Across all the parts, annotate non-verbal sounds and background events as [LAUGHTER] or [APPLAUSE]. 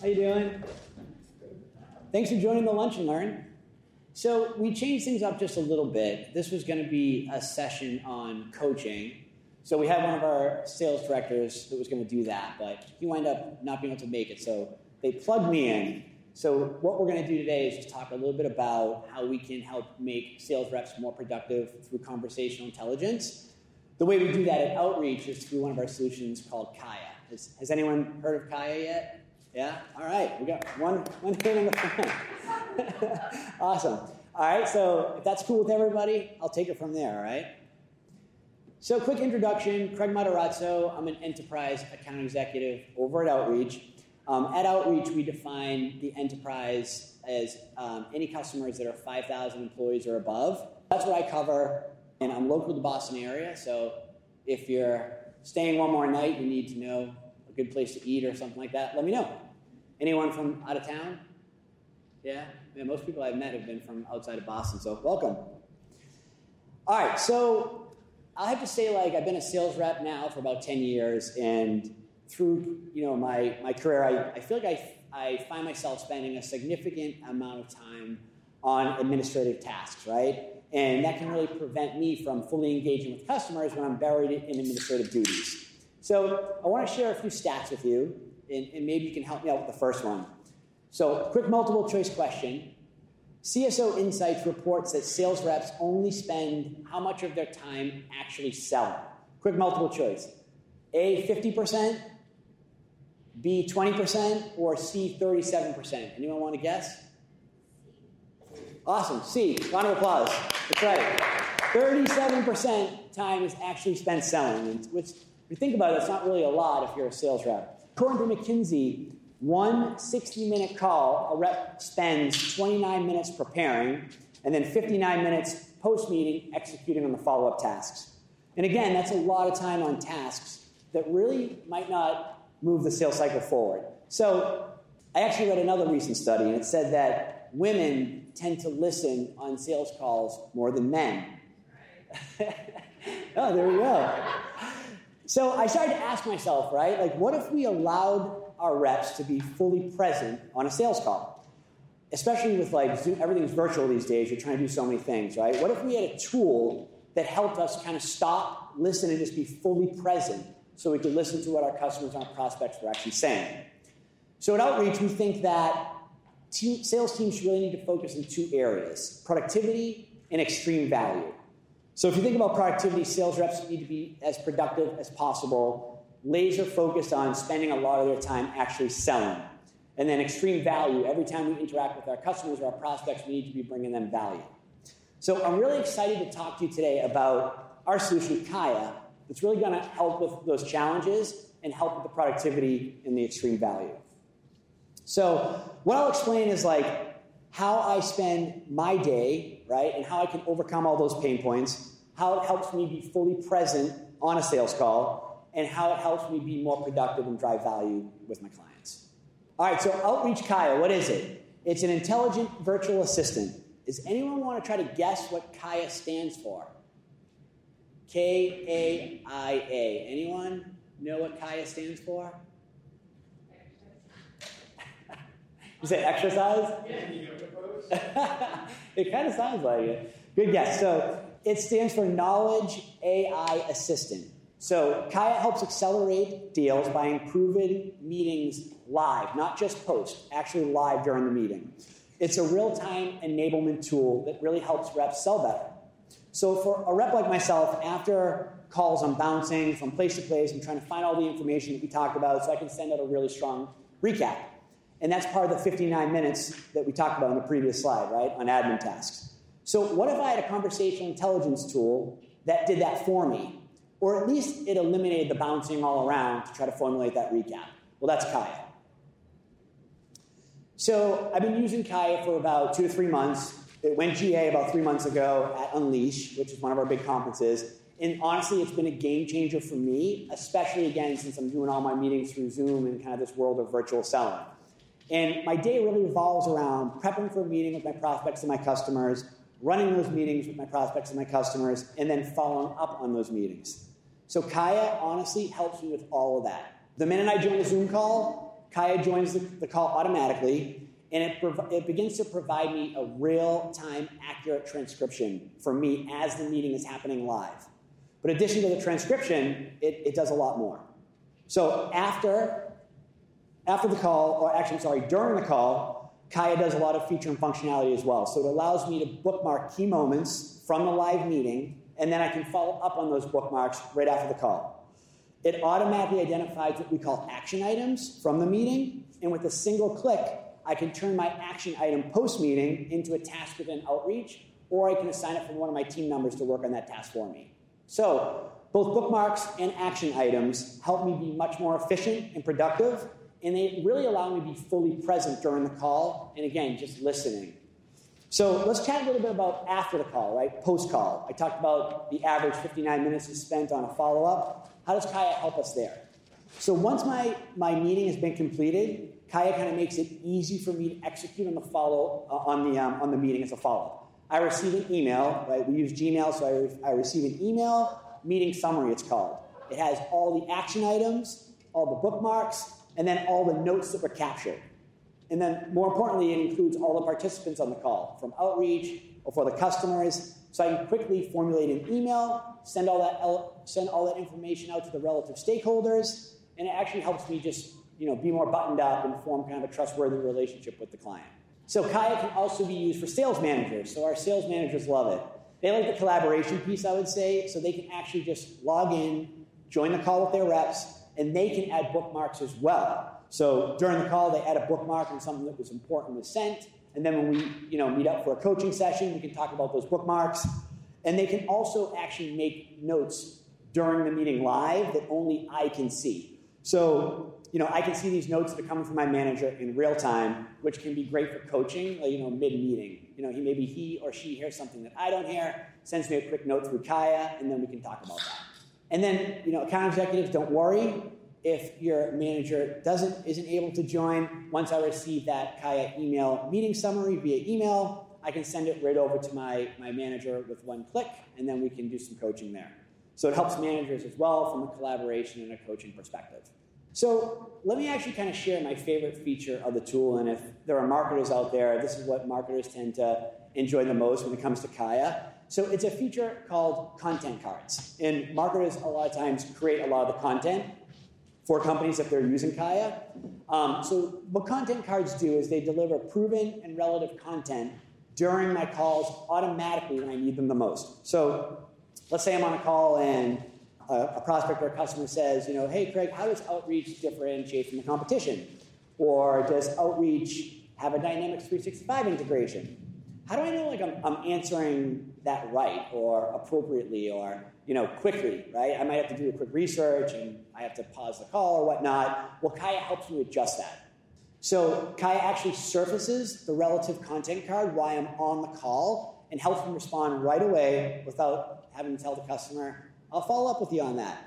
how you doing? Thanks for joining the Lunch and Learn. So we changed things up just a little bit. This was going to be a session on coaching. So we had one of our sales directors that was going to do that, but he wound up not being able to make it. So they plugged me in. So what we're going to do today is just talk a little bit about how we can help make sales reps more productive through conversational intelligence. The way we do that at Outreach is through one of our solutions called Kaia. Has, has anyone heard of Kaia yet? Yeah? All right. We got one, one hand in the front. [LAUGHS] awesome. All right. So if that's cool with everybody, I'll take it from there. All right. So, quick introduction Craig Matarazzo. I'm an enterprise account executive over at Outreach. Um, at Outreach, we define the enterprise as um, any customers that are 5,000 employees or above. That's what I cover, and I'm local to the Boston area. So, if you're staying one more night, you need to know a good place to eat or something like that, let me know. Anyone from out of town? Yeah? most people I've met have been from outside of Boston, so welcome. All right, so I have to say, like, I've been a sales rep now for about 10 years, and through, you know, my, my career, I, I feel like I, I find myself spending a significant amount of time on administrative tasks, right? And that can really prevent me from fully engaging with customers when I'm buried in administrative duties. So I want to share a few stats with you, and, and maybe you can help me out with the first one. So, quick multiple choice question. CSO Insights reports that sales reps only spend how much of their time actually selling? Quick multiple choice. A, 50%, B, 20%, or C, 37%? Anyone want to guess? Awesome. C, round of applause. That's right. 37% time is actually spent selling, which, if you think about it, it's not really a lot if you're a sales rep. According to McKinsey, one 60 minute call, a rep spends 29 minutes preparing and then 59 minutes post meeting executing on the follow up tasks. And again, that's a lot of time on tasks that really might not move the sales cycle forward. So I actually read another recent study, and it said that women tend to listen on sales calls more than men. [LAUGHS] oh, there we go. So I started to ask myself, right, like, what if we allowed our reps to be fully present on a sales call? Especially with like Zoom, everything's virtual these days, you're trying to do so many things, right? What if we had a tool that helped us kind of stop, listen, and just be fully present so we could listen to what our customers and our prospects were actually saying? So at Outreach, we think that team, sales teams really need to focus in two areas productivity and extreme value. So if you think about productivity, sales reps need to be as productive as possible, laser focused on spending a lot of their time actually selling. And then extreme value, every time we interact with our customers or our prospects, we need to be bringing them value. So I'm really excited to talk to you today about our solution, Kaia, that's really going to help with those challenges and help with the productivity and the extreme value. So what I'll explain is like how I spend my day, right, and how I can overcome all those pain points, how it helps me be fully present on a sales call, and how it helps me be more productive and drive value with my clients. All right, so Outreach Kaia, what is it? It's an intelligent virtual assistant. Does anyone want to try to guess what Kaia stands for? K A I A. Anyone know what Kaia stands for? You say exercise? [LAUGHS] it kind of sounds like it. Good guess. So it stands for Knowledge AI Assistant. So Kaia helps accelerate deals by improving meetings live, not just post, actually live during the meeting. It's a real time enablement tool that really helps reps sell better. So for a rep like myself, after calls, I'm bouncing from place to place. I'm trying to find all the information that we talked about so I can send out a really strong recap. And that's part of the 59 minutes that we talked about on the previous slide, right, on admin tasks. So, what if I had a conversational intelligence tool that did that for me? Or at least it eliminated the bouncing all around to try to formulate that recap. Well, that's Kaia. So I've been using Kaia for about two to three months. It went GA about three months ago at Unleash, which is one of our big conferences. And honestly, it's been a game changer for me, especially again since I'm doing all my meetings through Zoom and kind of this world of virtual selling. And my day really revolves around prepping for a meeting with my prospects and my customers, running those meetings with my prospects and my customers, and then following up on those meetings. So Kaia honestly helps me with all of that. The minute I join a Zoom call, Kaia joins the, the call automatically, and it, prov- it begins to provide me a real time accurate transcription for me as the meeting is happening live. But in addition to the transcription, it, it does a lot more. So after, after the call, or actually, sorry, during the call, Kaia does a lot of feature and functionality as well. So it allows me to bookmark key moments from the live meeting, and then I can follow up on those bookmarks right after the call. It automatically identifies what we call action items from the meeting, and with a single click, I can turn my action item post meeting into a task within Outreach, or I can assign it from one of my team members to work on that task for me. So, both bookmarks and action items help me be much more efficient and productive, and they really allow me to be fully present during the call, and again, just listening. So let's chat a little bit about after the call, right? Post call. I talked about the average 59 minutes is spent on a follow up. How does Kaia help us there? So once my, my meeting has been completed, Kaia kind of makes it easy for me to execute on the follow uh, on the um, on the meeting as a follow up. I receive an email, right? We use Gmail, so I, re- I receive an email, meeting summary, it's called. It has all the action items, all the bookmarks, and then all the notes that were captured. And then, more importantly, it includes all the participants on the call, from outreach or for the customers, so I can quickly formulate an email, send all that, send all that information out to the relative stakeholders, and it actually helps me just you know, be more buttoned up and form kind of a trustworthy relationship with the client. So Kaia can also be used for sales managers. So our sales managers love it. They like the collaboration piece, I would say, so they can actually just log in, join the call with their reps, and they can add bookmarks as well. So during the call, they add a bookmark and something that was important was sent. And then when we you know, meet up for a coaching session, we can talk about those bookmarks. And they can also actually make notes during the meeting live that only I can see. So you know, I can see these notes that are coming from my manager in real time, which can be great for coaching, you know, mid-meeting. You know, he maybe he or she hears something that I don't hear, sends me a quick note through Kaia, and then we can talk about that. And then, you know, account executives, don't worry if your manager doesn't isn't able to join. Once I receive that Kaia email meeting summary via email, I can send it right over to my, my manager with one click, and then we can do some coaching there. So it helps managers as well from a collaboration and a coaching perspective. So let me actually kind of share my favorite feature of the tool. And if there are marketers out there, this is what marketers tend to enjoy the most when it comes to Kaia. So it's a feature called content cards. And marketers a lot of times create a lot of the content for companies if they're using Kaia. Um, so what content cards do is they deliver proven and relative content during my calls automatically when I need them the most. So let's say I'm on a call and a, prospect or a customer says, you know, hey, Craig, how does outreach differentiate from the competition? Or does outreach have a Dynamics 365 integration? How do I know like I'm, I'm answering that right or appropriately or you know quickly, right? I might have to do a quick research and I have to pause the call or whatnot. Well, Kaia helps me adjust that. So Kaia actually surfaces the relative content card while I'm on the call and helps me respond right away without having to tell the customer, I'll follow up with you on that.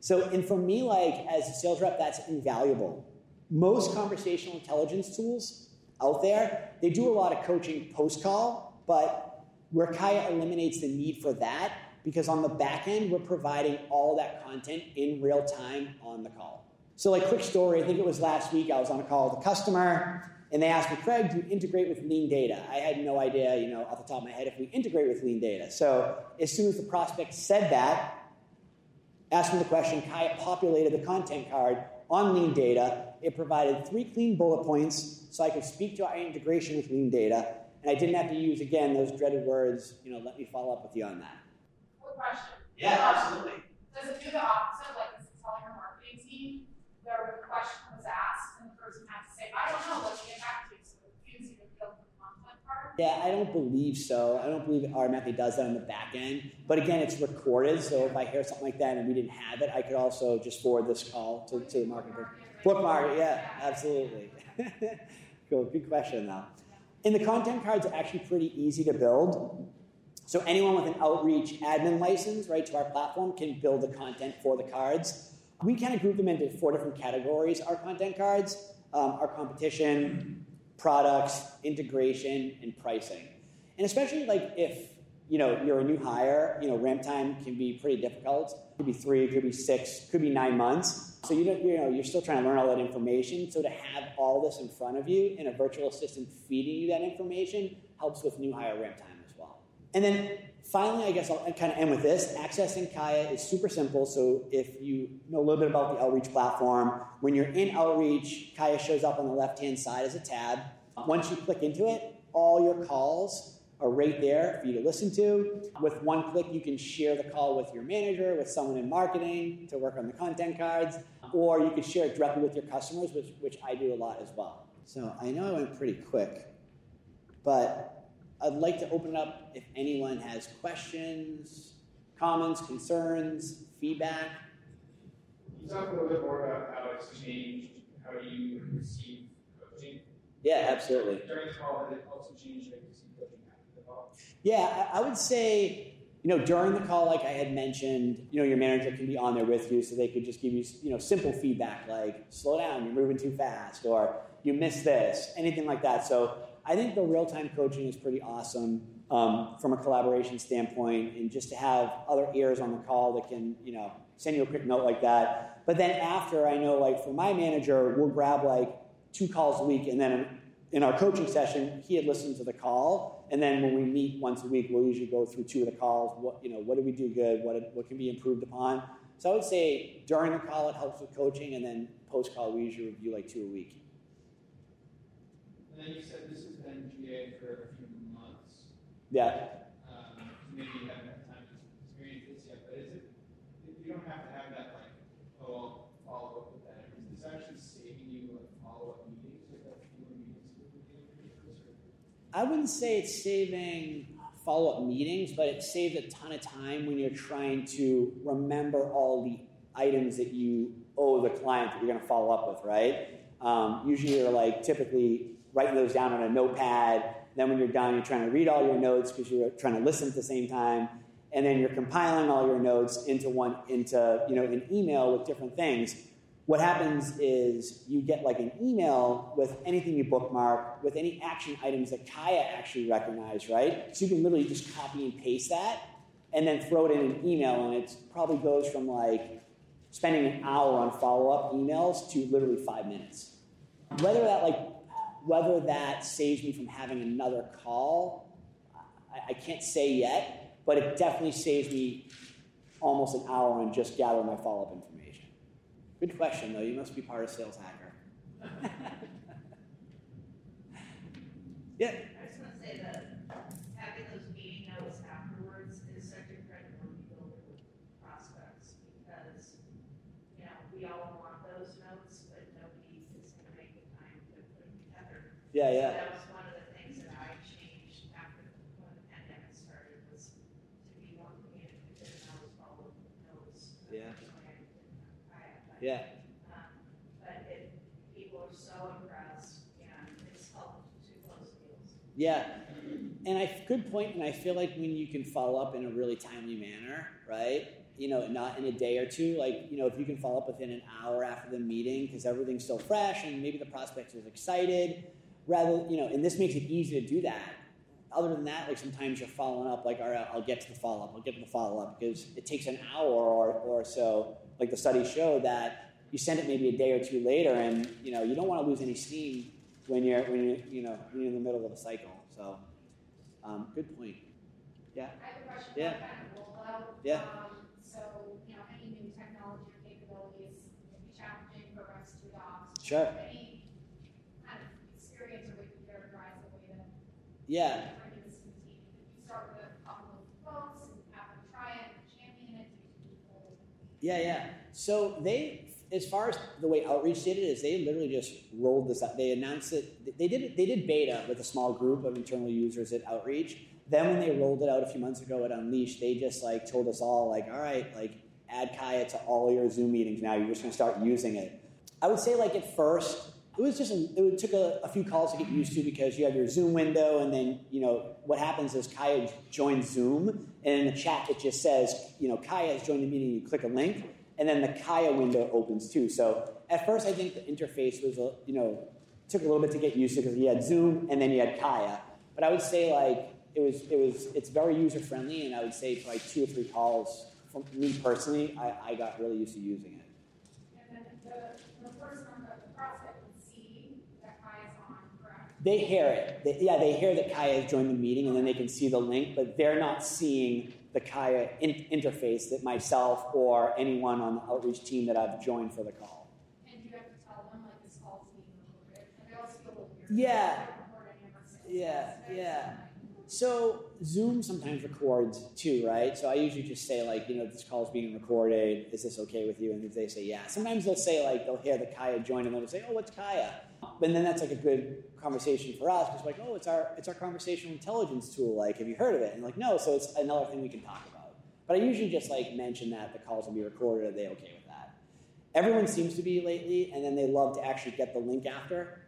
So, and for me, like as a sales rep, that's invaluable. Most conversational intelligence tools out there, they do a lot of coaching post call, but where Kaia eliminates the need for that, because on the back end, we're providing all that content in real time on the call. So, like, quick story, I think it was last week, I was on a call with a customer, and they asked me, Craig, do you integrate with lean data? I had no idea, you know, off the top of my head if we integrate with lean data. So, as soon as the prospect said that, asked me the question, Kaia populated the content card on Lean Data. It provided three clean bullet points so I could speak to our integration with Lean Data, and I didn't have to use, again, those dreaded words, you know, let me follow up with you on that. Quick question. Yeah, absolutely. Does it do the opposite, like it's telling your marketing team, the question was asked, and the person had to say, I don't know, let's get back to you, so it gives you the feel for the content part. yeah, I don't believe so. I don't believe our method does that on the back end. But again, it's recorded, so if I hear something like that and we didn't have it, I could also just forward this call to, to the marketing person. Bookmark, yeah, absolutely. [LAUGHS] Cool. Good question, though. And the content cards are actually pretty easy to build. So anyone with an outreach admin license, right, to our platform can build the content for the cards. We kind of group them into four different categories. Our content cards, um, our competition, products, integration, and pricing. And especially like if you know you're a new hire, you know ramp time can be pretty difficult. It could be three, it could be six, could be nine months. So you don't, you know you're still trying to learn all that information. So to have all this in front of you and a virtual assistant feeding you that information helps with new hire ramp time as well. And then finally, I guess I'll kind of end with this. Accessing Kaia is super simple. So if you know a little bit about the Outreach platform, when you're in Outreach, Kaia shows up on the left-hand side as a tab. Once you click into it, all your calls are right there for you to listen to. With one click, you can share the call with your manager, with someone in marketing to work on the content cards, or you can share it directly with your customers, which, which I do a lot as well. So I know I went pretty quick, but I'd like to open it up if anyone has questions, comments, concerns, feedback. Can you talk a little bit more about how it's changed, how do you receive coaching? Yeah, absolutely. During the call, did it also change how you receive coaching after the call? Yeah, I would say, you know, during the call, like I had mentioned, you know, your manager can be on there with you so they could just give you, you know, simple feedback like, slow down, you're moving too fast, or you missed this, anything like that. So I think the real time coaching is pretty awesome um, from a collaboration standpoint, and just to have other ears on the call that can, you know, send you a quick note like that. But then after, I know, like for my manager, we'll grab like two calls a week, and then in our coaching session, he had listened to the call, and then when we meet once a week, we'll usually go through two of the calls. What you know, what did we do good? What what can be improved upon? So I would say during the call it helps with coaching, and then post call we usually review like two a week. And then you said this has been GA for a few months. Yeah. Um, maybe you haven't had time to experience this yet, but is it, you don't have to have that like, oh, I'll follow up with that. Is this actually saving you like follow-up meetings with that fewer meetings with the users? or- I wouldn't say it's saving follow up meetings, but it saves a ton of time when you're trying to remember all the items that you owe the client that you're going to follow up with, right? Um, usually you're like typically writing those down on a notepad. Then when you're done, you're trying to read all your notes because you're trying to listen at the same time. And then you're compiling all your notes into one into you know an email with different things what happens is you get like an email with anything you bookmark, with any action items that Kaia actually recognized, right? So you can literally just copy and paste that and then throw it in an email, and it probably goes from like spending an hour on follow-up emails to literally five minutes. Whether that like whether that saves me from having another call, I, I can't say yet, but it definitely saves me almost an hour on just gathering my follow-up information. Good question, though. You must be part of Sales Hacker. yeah. I just want to say that having those meeting notes afterwards is such a credibility builder with prospects because, you know, we all want those notes, but nobody is going to make the time to put them together. Yeah, So yeah. that was one of the things that I changed after when the pandemic started was to be more communicative and I was following notes. Yeah. Unfortunately, I didn't have- I- Yeah. Um, But it, people are so impressed and it's helped to close deals. Yeah. And I good point, and I feel like when you can follow up in a really timely manner, right? You know, not in a day or two. Like, you know, if you can follow up within an hour after the meeting because everything's still fresh and maybe the prospect is excited, rather, you know, and this makes it easy to do that. Other than that, like sometimes you're following up, like, all right, I'll get to the follow up, I'll get to the follow up because it takes an hour or, or so. Like the studies show that you send it maybe a day or two later, and you know, you don't want to lose any steam when you're when you you know when you're in the middle of a cycle. So, um, good point. Yeah. I have a question Yeah. about rollout. Yeah. Um, so, you know, any new technology or capabilities can be challenging for us to adopt. Sure. Any kind of experience or way to characterize the way that Yeah. you're bringing this to the team? Did you start with a couple of folks and have them try it and champion it? Did you do full- Yeah, yeah. So they, as far as the way Outreach did it, is they literally just rolled this out. They announced it. They did. They did beta with a small group of internal users at Outreach. Then when they rolled it out a few months ago at Unleash, they just like told us all like, all right, like add Kaia to all your Zoom meetings now. You're just going to start using it. I would say like at first, it was just it took a, a, few calls to get used to because you have your Zoom window, and then you know what happens is Kaia joins Zoom, and in the chat it just says you know Kaia has joined the meeting. You click a link, and then the Kaia window opens too. So at first, I think the interface was a, you know took a little bit to get used to because you had Zoom and then you had Kaia. But I would say like it was it was it's very user friendly, and I would say like two or three calls For me personally, I, I got really used to using it. And then the, the person on the CrossFit would see that Kaia's on, correct? They hear it. They, yeah, they hear that Kaia has joined the meeting, and then they can see the link, but they're not seeing the Kaia in, interface that myself or anyone on the outreach team that I've joined for the call. And you have to tell them like this call's being recorded, and they also feel a little weird. Yeah. Yeah, yeah. So Zoom sometimes records too, right? So I usually just say like, you know, this call is being recorded. Is this okay with you? And if they say yeah, sometimes they'll say like they'll hear the Kaia join and they'll say, oh, what's Kaia? And then that's like a good conversation for us because like, oh, it's our it's our conversational intelligence tool. Like, have you heard of it? And like, no. So it's another thing we can talk about. But I usually just like mention that the calls will be recorded. Are they okay with that? Everyone seems to be lately, and then they love to actually get the link after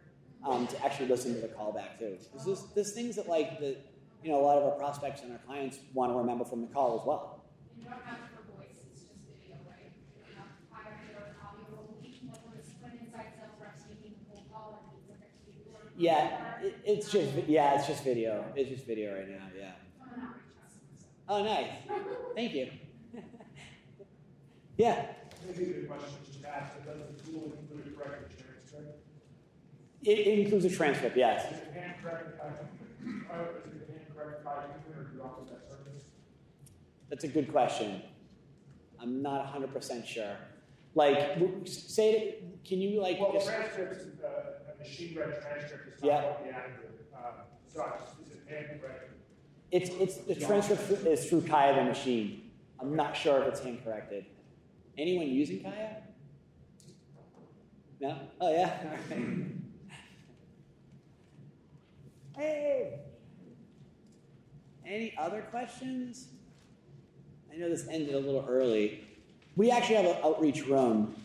um, to actually listen to the callback too. There's, things that like the you know, a lot of our prospects and our clients want to remember from the call as well. You don't have for voice, it's just video, right? You don't have audio or audio. When inside sales reps making a cold call and needs a fixed Yeah, it, it's just yeah, it's just video. It's just video right now. Yeah. Oh, nice. Thank you. [LAUGHS] yeah. Maybe a good question just to does the tool include a transcript? It, it includes a transcript, yes. Is it hand corrected by, is it hand corrected by human or do you offer that service? That's a good question. I'm not 100% sure. Like, say, can you like Well, just, transcripts, uh, a machine read transcript is Yeah. not what the accurate, uh, so I just- is it hand corrected? it's, it's, the transcript is through Kaia the machine. I'm not sure if it's hand corrected. Anyone using Kaia? No? Oh, yeah? [LAUGHS] Hey! Any other questions? I know this ended a little early. We actually have an outreach room.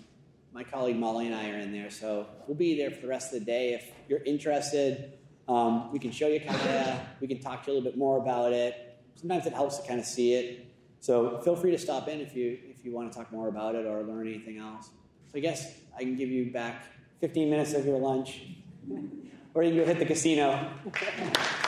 My colleague Molly and I are in there, so we'll be there for the rest of the day. If you're interested, um, we can show you Kaia. We can talk to you a little bit more about it. Sometimes it helps to kind of see it. So feel free to stop in if you if you want to talk more about it or learn anything else. So I guess I can give you back 15 minutes of your lunch, or you can go hit the casino. [LAUGHS]